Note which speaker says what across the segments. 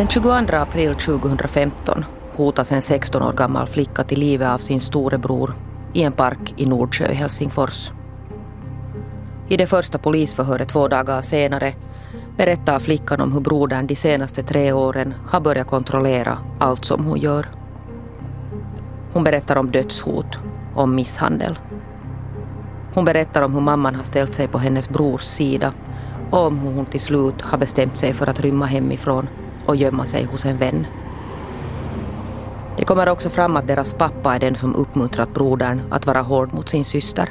Speaker 1: Den 22 april 2015 hotas en 16 år gammal flicka till livet av sin storebror i en park i Nordsjö i Helsingfors. I det första polisförhöret två dagar senare berättar flickan om hur brodern de senaste tre åren har börjat kontrollera allt som hon gör. Hon berättar om dödshot, om misshandel. Hon berättar om hur mamman har ställt sig på hennes brors sida och om hur hon till slut har bestämt sig för att rymma hemifrån och gömma sig hos en vän. Det kommer också fram att deras pappa är den som uppmuntrat brodern att vara hård mot sin syster.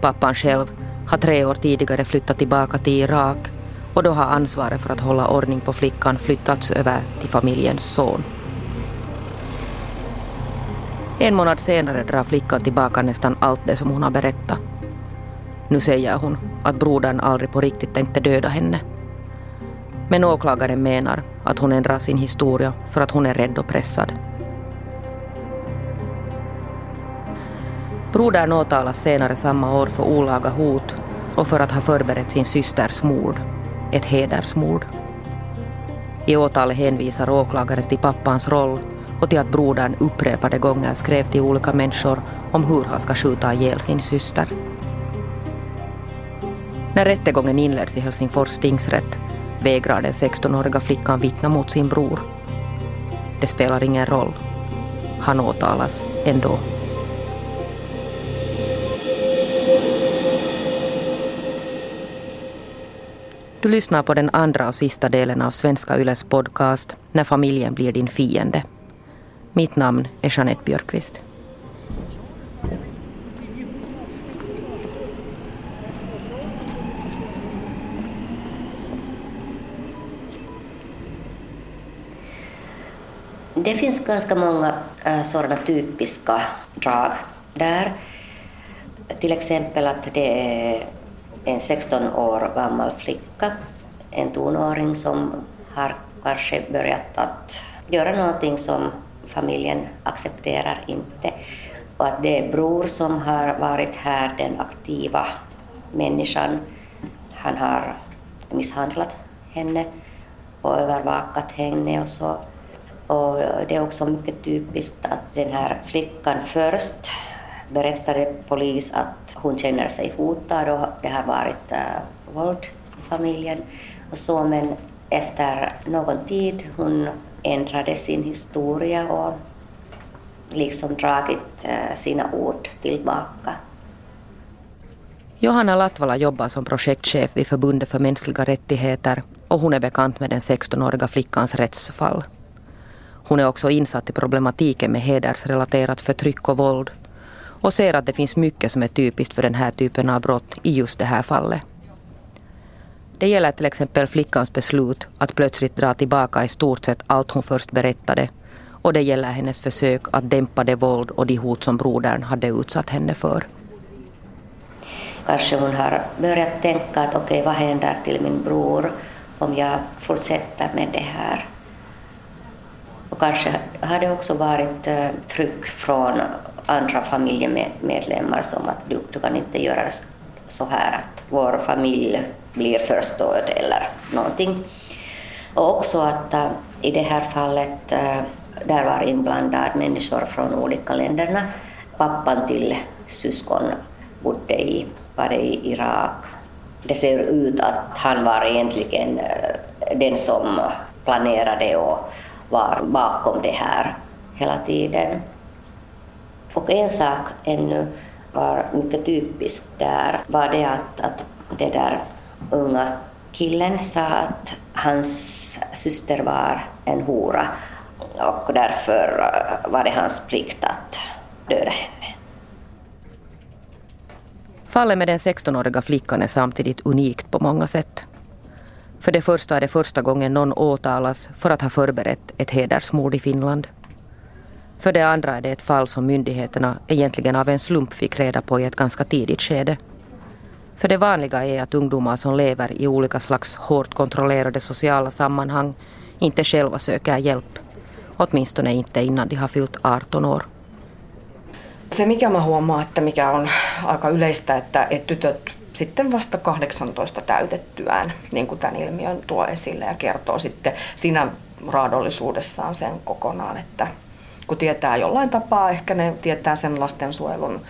Speaker 1: Pappan själv har tre år tidigare flyttat tillbaka till Irak och då har ansvaret för att hålla ordning på flickan flyttats över till familjens son. En månad senare drar flickan tillbaka nästan allt det som hon har berättat. Nu säger hon att brodern aldrig på riktigt tänkte döda henne. Men åklagaren menar att hon ändrar sin historia för att hon är rädd och pressad. Brodern åtalas senare samma år för olaga hot och för att ha förberett sin systers mord, ett hedersmord. I åtalet hänvisar åklagaren till pappans roll och till att brodern upprepade gånger skrev till olika människor om hur han ska skjuta ihjäl sin syster. När rättegången inleds i Helsingfors tingsrätt vägrar den 16-åriga flickan vittna mot sin bror. Det spelar ingen roll. Han åtalas ändå. Du lyssnar på den andra och sista delen av Svenska Yles podcast När familjen blir din fiende. Mitt namn är Jeanette Björkqvist.
Speaker 2: Det finns ganska många äh, sådana typiska drag där. Till exempel att det är en 16 år gammal flicka, en tonåring som har kanske börjat att göra någonting som familjen accepterar inte. Och att det är bror som har varit här, den aktiva människan. Han har misshandlat henne och övervakat henne och så. Och det är också mycket typiskt att den här flickan först berättade polis att hon känner sig hotad och det har varit uh, våld i familjen och så men efter någon tid hon ändrade sin historia och liksom dragit uh, sina ord tillbaka.
Speaker 1: Johanna Latvala jobbar som projektchef vid Förbundet för mänskliga rättigheter och hon är bekant med den 16-åriga flickans rättsfall. Hon är också insatt i problematiken med hedersrelaterat förtryck och våld och ser att det finns mycket som är typiskt för den här typen av brott i just det här fallet. Det gäller till exempel flickans beslut att plötsligt dra tillbaka i stort sett allt hon först berättade och det gäller hennes försök att dämpa det våld och de hot som brodern hade utsatt henne för.
Speaker 2: Kanske hon har börjat tänka att okej, okay, vad händer till min bror om jag fortsätter med det här? Och kanske har det också varit eh, tryck från andra familjemedlemmar som att du, du kan inte göra så här att vår familj blir förstörd eller någonting. Och också att eh, i det här fallet eh, där var inblandad människor från olika länderna. Pappan till syskon bodde i, var det i Irak. Det ser ut att han var egentligen den som planerade och var bakom det här hela tiden. Och en sak ännu var mycket typisk där var det att, att det där unga killen sa att hans syster var en hora och därför eh, var det hans plikt att döda henne.
Speaker 1: Fallet med den 16-åriga flickan är samtidigt unikt på många sätt. För det första är det första gången någon åtalas för att ha förberett ett hedersmord i Finland. För det andra är det ett fall som myndigheterna egentligen av en slump fick reda på i ett ganska tidigt skede. För det vanliga är att ungdomar som lever i olika slags hårt kontrollerade sociala sammanhang inte själva söker hjälp. Åtminstone inte innan de har fyllt 18 år.
Speaker 3: Se mikä mä huomaan, että mikä on aika yleistä, että, että tytöt sitten vasta 18 täytettyään, niin kuin tämän ilmiön tuo esille ja kertoo sitten siinä raadollisuudessaan sen kokonaan, että kun tietää jollain tapaa, ehkä ne tietää sen lastensuojelun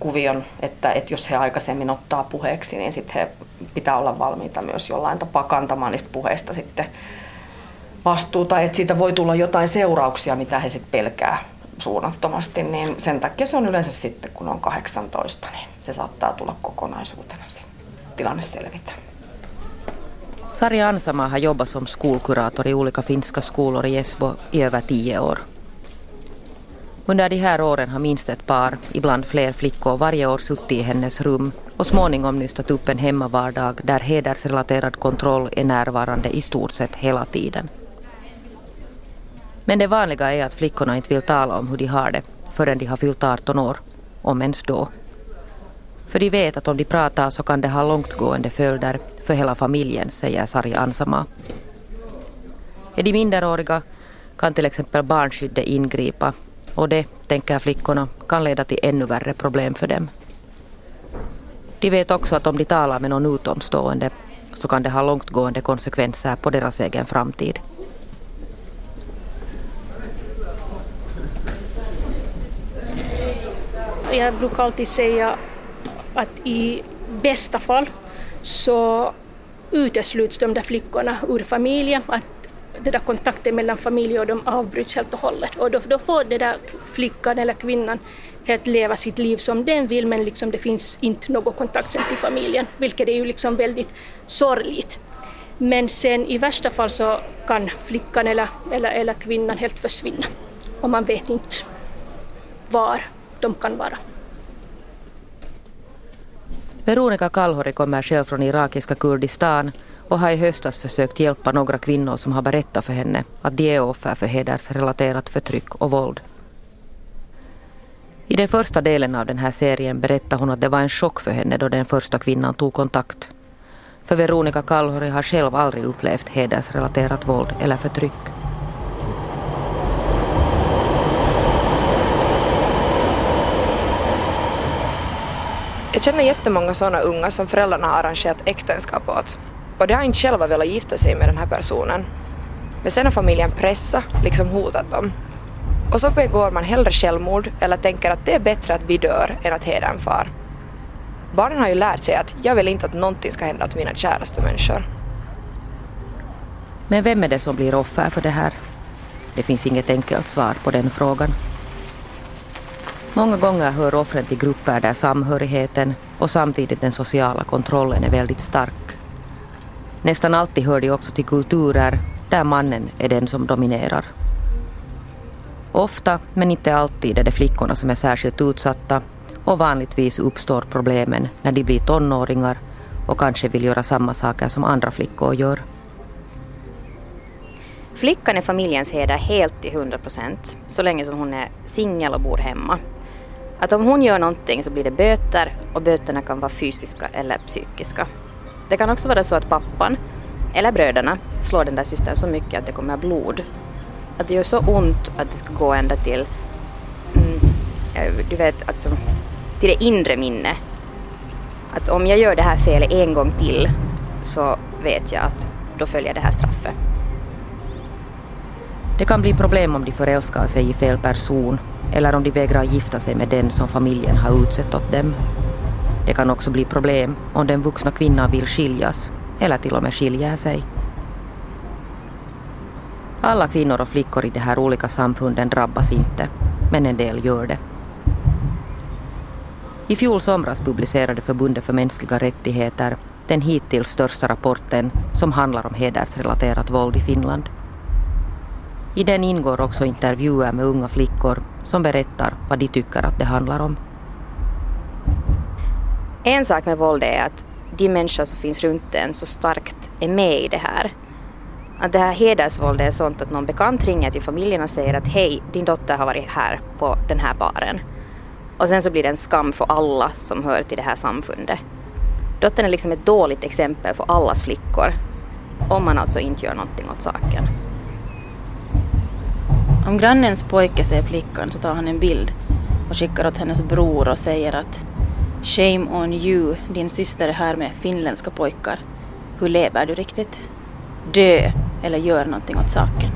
Speaker 3: kuvion, että, että jos he aikaisemmin ottaa puheeksi, niin sitten he pitää olla valmiita myös jollain tapaa kantamaan niistä puheista sitten vastuuta, että siitä voi tulla jotain seurauksia, mitä he sitten pelkää suunnattomasti, niin sen takia se on yleensä sitten, kun on 18, niin se saattaa tulla kokonaisuutena se tilanne selvitä.
Speaker 1: Sarja Ansama har jobbat som skolkurator i olika finska skolor i Esbo i över tio år. Under de här åren har minst ett par, ibland fler flickor, varje år suttit i hennes rum och småningom nystat upp en hemmavardag där hedersrelaterad kontroll är närvarande i stort sett hela tiden. Men det vanliga är att flickorna inte vill tala om hur de har det förrän de har fyllt 18 år, om ens då. För de vet att om de pratar så kan det ha långtgående följder för hela familjen, säger Sari Ansama. Är de minderåriga kan till exempel barnskyddet ingripa och det, tänker flickorna, kan leda till ännu värre problem för dem. De vet också att om de talar med någon utomstående så kan det ha långtgående konsekvenser på deras egen framtid.
Speaker 4: Jag brukar alltid säga att i bästa fall så utesluts de där flickorna ur familjen, att den där kontakten mellan familj och dem avbryts helt och hållet. Och då, då får den där flickan eller kvinnan helt leva sitt liv som den vill men liksom det finns inte någon kontakt sen till familjen, vilket är ju liksom väldigt sorgligt. Men sen i värsta fall så kan flickan eller, eller, eller kvinnan helt försvinna och man vet inte var de kan vara.
Speaker 1: Veronica Kalhori kommer själv från irakiska Kurdistan och har i höstas försökt hjälpa några kvinnor som har berättat för henne att de är offer för hedersrelaterat förtryck och våld. I den första delen av den här serien berättar hon att det var en chock för henne då den första kvinnan tog kontakt. För Veronica Kalhori har själv aldrig upplevt hedersrelaterat våld eller förtryck.
Speaker 5: Känner jättemånga sådana unga som föräldrarna har arrangerat äktenskap åt och de har inte själva velat gifta sig med den här personen. Men sen har familjen pressat, liksom hotat dem. Och så begår man hellre självmord eller tänker att det är bättre att vi dör än att hedra en far. Barnen har ju lärt sig att jag vill inte att någonting ska hända åt mina käraste människor.
Speaker 1: Men vem är det som blir offer för det här? Det finns inget enkelt svar på den frågan. Många gånger hör offren till grupper där samhörigheten och samtidigt den sociala kontrollen är väldigt stark. Nästan alltid hör de också till kulturer där mannen är den som dominerar. Ofta, men inte alltid, är det flickorna som är särskilt utsatta och vanligtvis uppstår problemen när de blir tonåringar och kanske vill göra samma saker som andra flickor gör.
Speaker 6: Flickan är familjens heder helt till 100 procent så länge som hon är singel och bor hemma. Att om hon gör någonting så blir det böter och böterna kan vara fysiska eller psykiska. Det kan också vara så att pappan eller bröderna slår den där systern så mycket att det kommer blod. Att det gör så ont att det ska gå ända till, mm, eh, du vet, alltså, till det inre minne. Att om jag gör det här felet en gång till så vet jag att då följer det här straffet.
Speaker 1: Det kan bli problem om de förälskar sig i fel person eller om de vägrar gifta sig med den som familjen har utsett åt dem. Det kan också bli problem om den vuxna kvinnan vill skiljas eller till och med skiljer sig. Alla kvinnor och flickor i de här olika samfunden drabbas inte, men en del gör det. I fjol somras publicerade Förbundet för mänskliga rättigheter den hittills största rapporten som handlar om hedersrelaterat våld i Finland. I den ingår också intervjuer med unga flickor som berättar vad de tycker att det handlar om.
Speaker 6: En sak med våld är att de människor som finns runt en så starkt är med i det här. Att det här hedersvåldet är sånt att någon bekant ringer till familjen och säger att hej, din dotter har varit här på den här baren. Och sen så blir det en skam för alla som hör till det här samfundet. Dottern är liksom ett dåligt exempel för allas flickor. Om man alltså inte gör någonting åt saken.
Speaker 7: Om grannens pojke ser flickan så tar han en bild och skickar åt hennes bror och säger att Shame on you, din syster är här med finländska pojkar. Hur lever du riktigt? Dö eller gör någonting åt saken.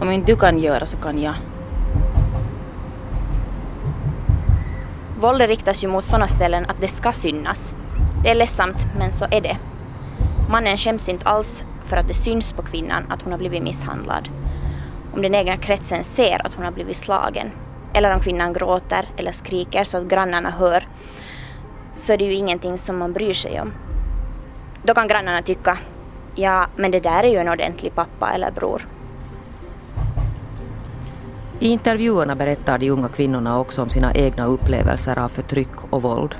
Speaker 7: Om inte du kan göra så kan jag.
Speaker 6: Våldet riktas ju mot sådana ställen att det ska synas. Det är ledsamt, men så är det. Mannen skäms inte alls för att det syns på kvinnan att hon har blivit misshandlad. Om den egna kretsen ser att hon har blivit slagen, eller om kvinnan gråter eller skriker så att grannarna hör, så är det ju ingenting som man bryr sig om. Då kan grannarna tycka, ja, men det där är ju en ordentlig pappa eller bror.
Speaker 1: I intervjuerna berättar de unga kvinnorna också om sina egna upplevelser av förtryck och våld.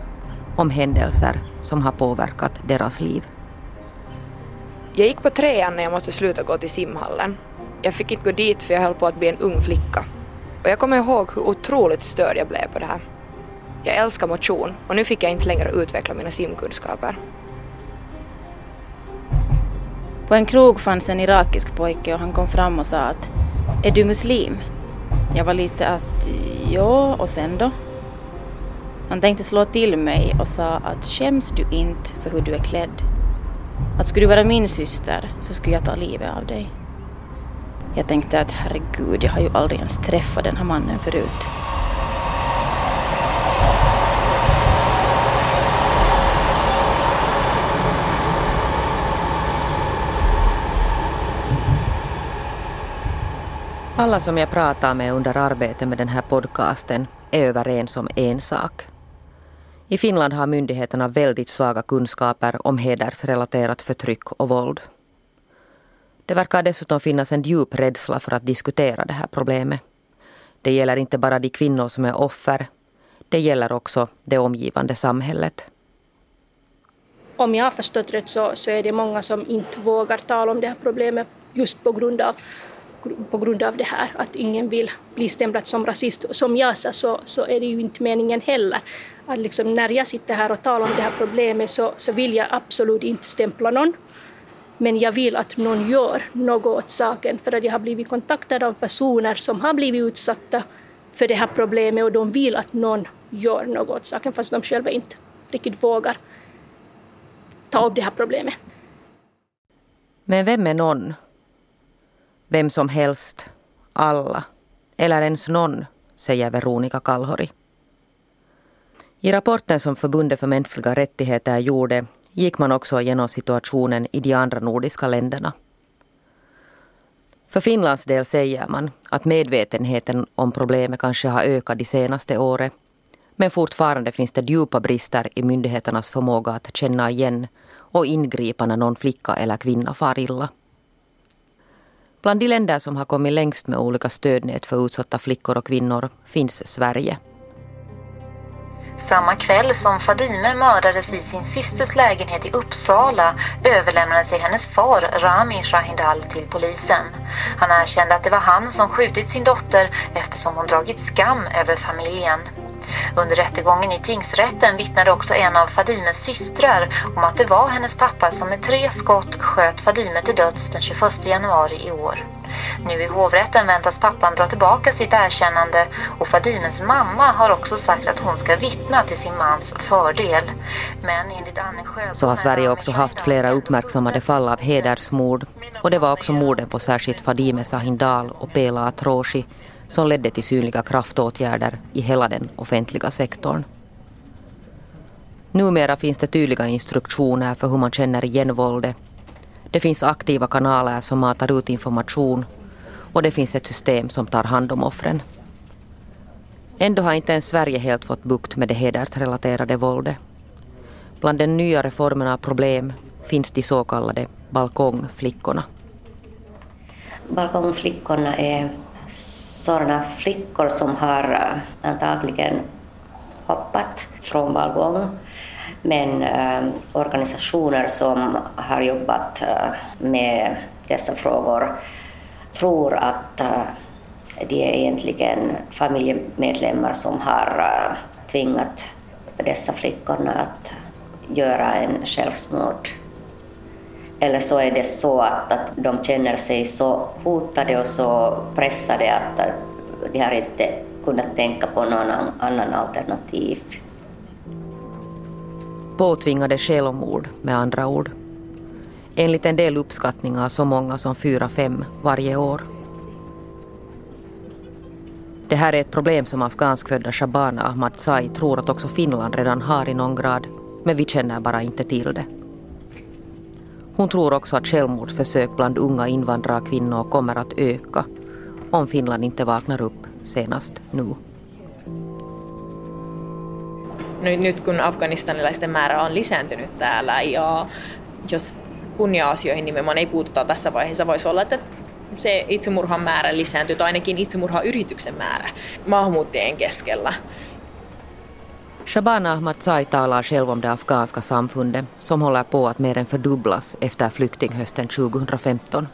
Speaker 1: Om händelser som har påverkat deras liv.
Speaker 5: Jag gick på trean när jag måste sluta gå till simhallen. Jag fick inte gå dit för jag höll på att bli en ung flicka. Och jag kommer ihåg hur otroligt störd jag blev på det här. Jag älskar motion och nu fick jag inte längre utveckla mina simkunskaper.
Speaker 7: På en krog fanns en irakisk pojke och han kom fram och sa att Är du muslim? Jag var lite att ja, och sen då? Han tänkte slå till mig och sa att skäms du inte för hur du är klädd? Att skulle du vara min syster så skulle jag ta livet av dig. Jag tänkte att herregud, jag har ju aldrig ens träffat den här mannen förut.
Speaker 1: Alla som jag pratar med under arbetet med den här podcasten är överens om en sak. I Finland har myndigheterna väldigt svaga kunskaper om hedersrelaterat förtryck och våld. Det verkar dessutom finnas en djup rädsla för att diskutera det här problemet. Det gäller inte bara de kvinnor som är offer. Det gäller också det omgivande samhället.
Speaker 4: Om jag har förstått rätt så, så är det många som inte vågar tala om det här problemet just på grund av på grund av det här, att ingen vill bli stämplad som rasist. Som jag sa så, så är det ju inte meningen heller. Att liksom när jag sitter här och talar om det här problemet så, så vill jag absolut inte stämpla någon. Men jag vill att någon gör något åt saken för att jag har blivit kontaktad av personer som har blivit utsatta för det här problemet och de vill att någon gör något åt saken fast de själva inte riktigt vågar ta upp det här problemet.
Speaker 1: Men vem är någon? Vem som helst, alla eller ens någon, säger Veronica Kalhori. I rapporten som Förbundet för mänskliga rättigheter gjorde gick man också igenom situationen i de andra nordiska länderna. För Finlands del säger man att medvetenheten om problemet kanske har ökat de senaste åren. Men fortfarande finns det djupa brister i myndigheternas förmåga att känna igen och ingripa när någon flicka eller kvinna far illa. Bland de länder som har kommit längst med olika stödnät för utsatta flickor och kvinnor finns Sverige.
Speaker 8: Samma kväll som Fadime mördades i sin systers lägenhet i Uppsala överlämnade sig hennes far Rami Shahindal till polisen. Han erkände att det var han som skjutit sin dotter eftersom hon dragit skam över familjen. Under rättegången i tingsrätten vittnade också en av Fadimes systrar om att det var hennes pappa som med tre skott sköt Fadime till döds den 21 januari i år. Nu i hovrätten väntas pappan dra tillbaka sitt erkännande och Fadimes mamma har också sagt att hon ska vittna till sin mans fördel. Men enligt Anne Sjöblom...
Speaker 1: Så har Sverige också haft flera uppmärksammade fall av hedersmord och det var också morden på särskilt Fadime Sahindal och Pela Atroshi som ledde till synliga kraftåtgärder i hela den offentliga sektorn. Numera finns det tydliga instruktioner för hur man känner igen våldet. Det finns aktiva kanaler som matar ut information och det finns ett system som tar hand om offren. Ändå har inte ens Sverige helt fått bukt med det hedersrelaterade våldet. Bland den nya reformen av problem finns de så kallade balkongflickorna.
Speaker 2: Balkongflickorna är sådana flickor som har eh, antagligen hoppat från balkong men eh, organisationer som har jobbat eh, med dessa frågor tror att eh, det är egentligen familjemedlemmar som har eh, tvingat dessa flickorna att göra en självmord. Eller så är det så att, att de känner sig så hotade och så pressade att de har inte kunnat tänka på någon annan alternativ.
Speaker 1: Påtvingade självmord med andra ord. Enligt en del uppskattningar så många som fyra fem varje år. Det här är ett problem som afghanskfödda Shabana Ahmad Sai tror att också Finland redan har i någon grad, men vi känner bara inte till det. Hon tror också att självmordsförsök bland unga invandrarkvinnor kommer att öka om Finland inte vaknar upp senast nu.
Speaker 9: Nyt kun afganistanilaisten määrä on lisääntynyt täällä ja jos kunnia-asioihin nimenomaan ei puututa tässä vaiheessa, voisi olla, että se itsemurhan määrä lisääntyy, tai ainakin itsemurhayrityksen määrä maahanmuuttajien keskellä.
Speaker 1: Shabana Ahmad Sai talar själv om det afghanska samfundet som håller på att mer än fördubblas efter flyktinghösten 2015.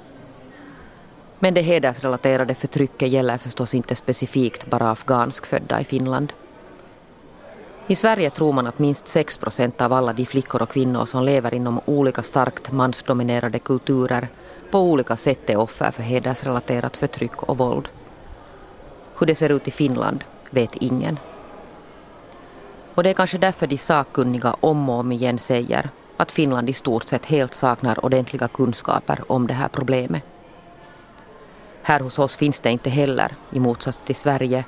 Speaker 1: Men det hedersrelaterade förtrycket gäller förstås inte specifikt bara afghanskfödda i Finland. I Sverige tror man att minst 6 procent av alla de flickor och kvinnor som lever inom olika starkt mansdominerade kulturer på olika sätt är offer för hedersrelaterat förtryck och våld. Hur det ser ut i Finland vet ingen. Och det är kanske därför de sakkunniga om och om igen säger att Finland i stort sett helt saknar ordentliga kunskaper om det här problemet. Här hos oss finns det inte heller, i motsats till Sverige,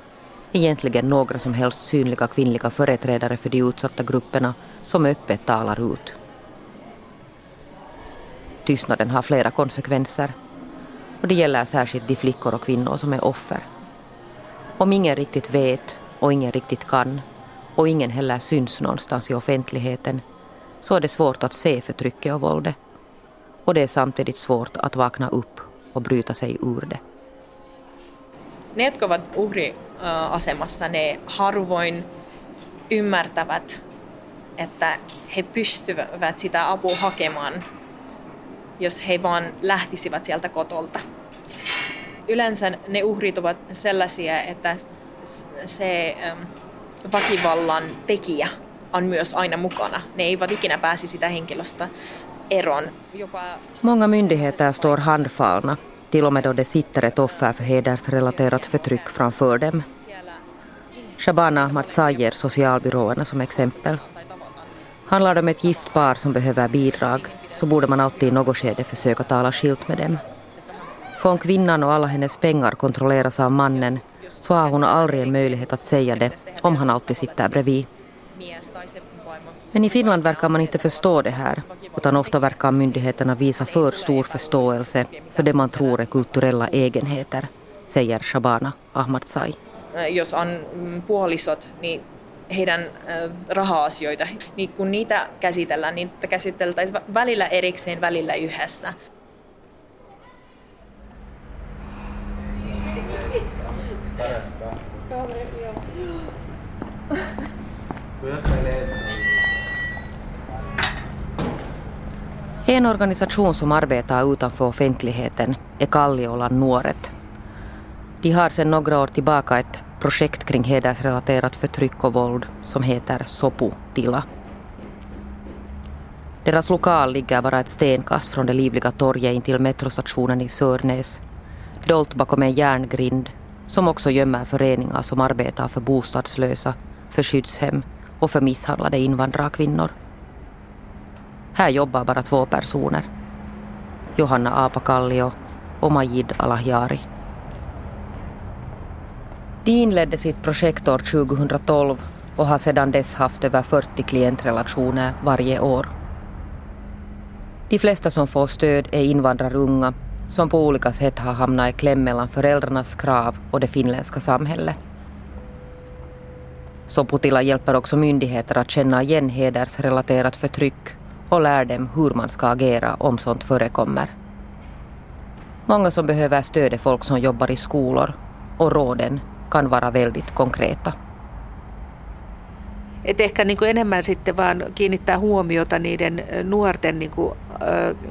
Speaker 1: egentligen några som helst synliga kvinnliga företrädare för de utsatta grupperna som öppet talar ut. Tystnaden har flera konsekvenser och det gäller särskilt de flickor och kvinnor som är offer. Om ingen riktigt vet och ingen riktigt kan och ingen heller syns någonstans i offentligheten så är det svårt att se förtrycket och våldet. Och det är samtidigt svårt att vakna upp och bryta sig ur det.
Speaker 9: Ne, jotka ovat uhriasemassa, ne harvoin ymmärtävät, että he pystyvät sitä apua hakemaan, jos he vaan lähtisivät sieltä kotolta. Yleensä ne uhrit ovat sellaisia, että se väkivallan tekijä on myös aina mukana. Ne eivät ikinä pääsi sitä henkilöstä eroon. Jopa...
Speaker 1: Många myndigheter står handfallna, till och med då det sitter ett offer för hedersrelaterat förtryck framför dem. Shabana ger socialbyråerna som exempel. Handlar det om ett gift par som behöver bidrag så borde man alltid i något skede försöka tala skilt med dem. Om kvinnan och alla hennes pengar kontrolleras av mannen så har hon aldrig en möjlighet att säga det om han alltid sitter bredvid. Men i Finland verkar man inte förstå det här utan ofta verkar myndigheterna visa för stor förståelse för det man tror är kulturella egenheter, säger Shabana Ahmadsai.
Speaker 9: Jos on puolisot, niin heidän raha-asioita, niin kun niitä käsitellään, niin käsiteltäisiin välillä erikseen, välillä yhdessä.
Speaker 1: En organisation som arbetar utanför offentligheten är Kalliolan Nuoret. De har sedan några år tillbaka ett projekt kring hedersrelaterat förtryck och våld som heter Sopu Tila. Deras lokal ligger bara ett stenkast från det livliga torget in till metrostationen i Sörnäs, dolt bakom en järngrind som också gömmer föreningar som arbetar för bostadslösa, för skyddshem och för misshandlade invandrarkvinnor. Här jobbar bara två personer. Johanna Apakallio och Majid Alahjari. De inledde sitt projekt år 2012 och har sedan dess haft över 40 klientrelationer varje år. De flesta som får stöd är invandrarunga som på olika sätt har hamnat i kläm mellan föräldrarnas krav och det finländska samhället. Soputila hjälper också myndigheter att känna igen hedersrelaterat förtryck och lär dem hur man ska agera om sånt förekommer. Många som behöver stöd är folk som jobbar i skolor och råden kan vara väldigt konkreta.
Speaker 10: Et ehkä niin kuin enemmän sitten vaan kiinnittää huomiota niiden nuorten niin kuin,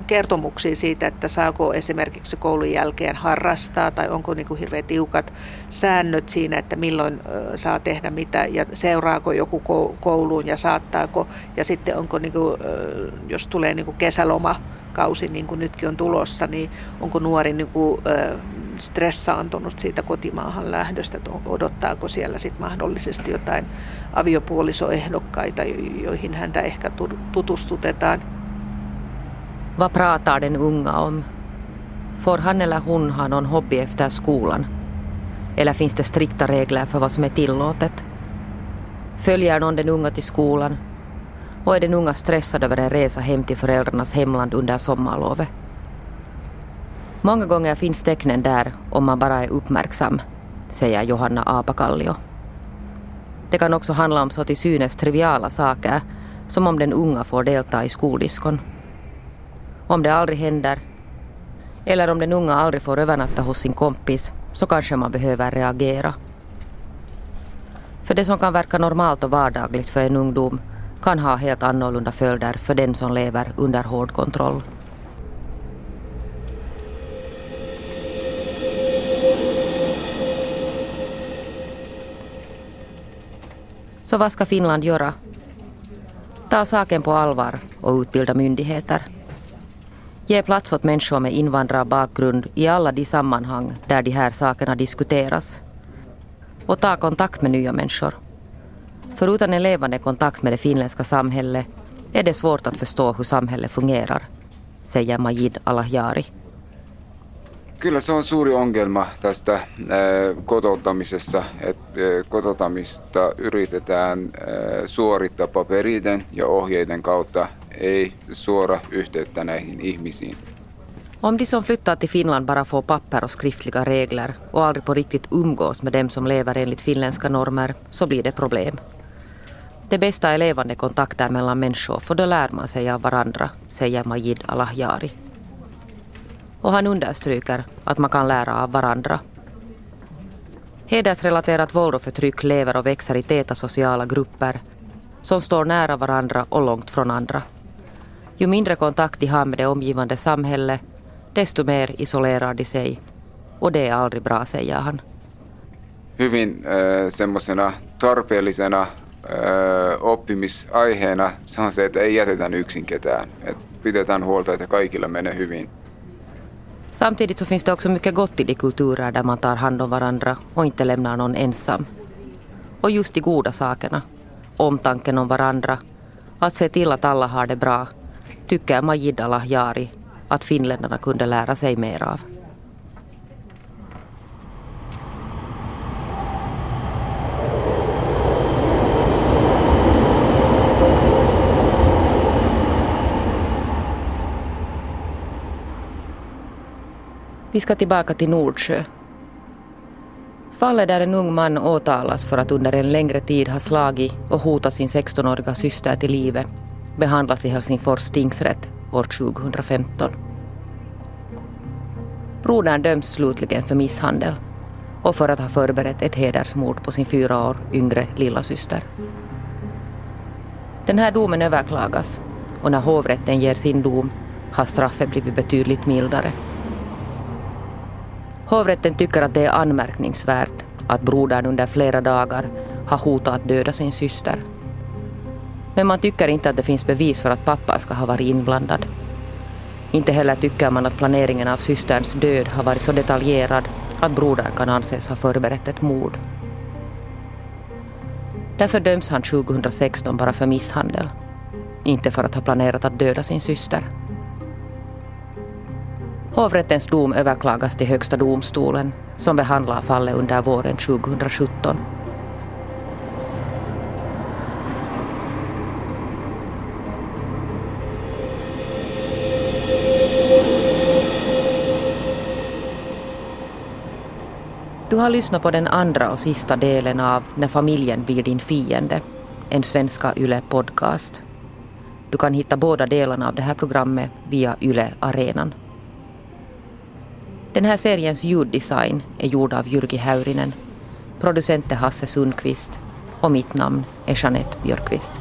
Speaker 10: kertomuksiin siitä, että saako esimerkiksi koulun jälkeen harrastaa tai onko niin kuin hirveän tiukat säännöt siinä, että milloin saa tehdä mitä ja seuraako joku kouluun ja saattaako ja sitten onko, niin kuin, jos tulee niin kuin kesälomakausi niin kuin nytkin on tulossa, niin onko nuori niin kuin, stressaantunut siitä kotimaahan lähdöstä, että odottaako siellä sitten mahdollisesti jotain aviopuolisoehdokkaita, joihin häntä ehkä tutustutetaan.
Speaker 1: Vad pratar den unga om? Får han eller hon ha någon hobby efter skolan? Eller finns det strikta regler för vad som är tillåtet? Följer någon den unga till skolan? Och är den unga stressad över en resa hem till föräldrarnas hemland under sommarlovet? Många gånger finns tecknen där om man bara är uppmärksam, säger Johanna Apakallio. Det kan också handla om så till synes triviala saker som om den unga får delta i skoldiskon. Om det aldrig händer eller om den unga aldrig får övernatta hos sin kompis så kanske man behöver reagera. För det som kan verka normalt och vardagligt för en ungdom kan ha helt annorlunda följder för den som lever under hård kontroll. Så vad ska Finland göra? Ta saken på allvar och utbilda myndigheter. Ge plats åt människor med invandrarbakgrund i alla de sammanhang där de här sakerna diskuteras. Och ta kontakt med nya människor. För utan en levande kontakt med det finländska samhället är det svårt att förstå hur samhället fungerar, säger Majid Alahjari.
Speaker 11: Kyllä se on suuri ongelma tästä eh, kotouttamisessa, että eh, kotouttamista yritetään eh, suorittaa paperiden ja ohjeiden kautta, ei suora yhteyttä näihin ihmisiin.
Speaker 1: Om de som flyttar till Finland bara får papper och skriftliga regler och aldrig på riktigt umgås med dem som lever enligt finländska normer så blir det problem. Det bästa är levande kontakter mellan människor för då lär man sig av varandra, säger Majid Alahjari. Och han understryker att man kan lära av varandra. Hedersrelaterat våld och förtryck lever och växer i täta sociala grupper som står nära varandra och långt från andra. Ju mindre kontakt de har med det omgivande samhället, desto mer isolerar de sig. Och det är aldrig bra, säger han.
Speaker 11: Hyvin äh, semmoisena tarpeellisena äh, oppimisaiheena se on se, että ei jätetä yksin ketään. Et pidetään huolta, että kaikilla menee hyvin.
Speaker 1: Samtidigt så finns det också mycket gott i de kulturer där man tar hand om varandra och inte lämnar någon ensam. Och just de goda sakerna, omtanken om varandra, att se till att alla har det bra, tycker Majid Alahjari att finländarna kunde lära sig mer av. Vi ska tillbaka till Nordsjö. Fallet där en ung man åtalas för att under en längre tid ha slagit och hotat sin 16-åriga syster till livet behandlas i Helsingfors tingsrätt år 2015. Brodern döms slutligen för misshandel och för att ha förberett ett hedersmord på sin fyra år yngre lillasyster. Den här domen överklagas och när hovrätten ger sin dom har straffet blivit betydligt mildare. Hovrätten tycker att det är anmärkningsvärt att brodern under flera dagar har hotat att döda sin syster. Men man tycker inte att det finns bevis för att pappan ska ha varit inblandad. Inte heller tycker man att planeringen av systerns död har varit så detaljerad att brodern kan anses ha förberett ett mord. Därför döms han 2016 bara för misshandel. Inte för att ha planerat att döda sin syster. Hovrättens dom överklagas till Högsta domstolen som behandlar fallet under våren 2017. Har lyssnat på den andra och sista delen av När familjen blir din fiende, en svenska YLE-podcast. Du kan hitta båda delarna av det här programmet via YLE Arenan. Den här seriens ljuddesign är gjord av Jyrki Häyrinen. Producent är Hasse Sundqvist och mitt namn är Jeanette Björkqvist.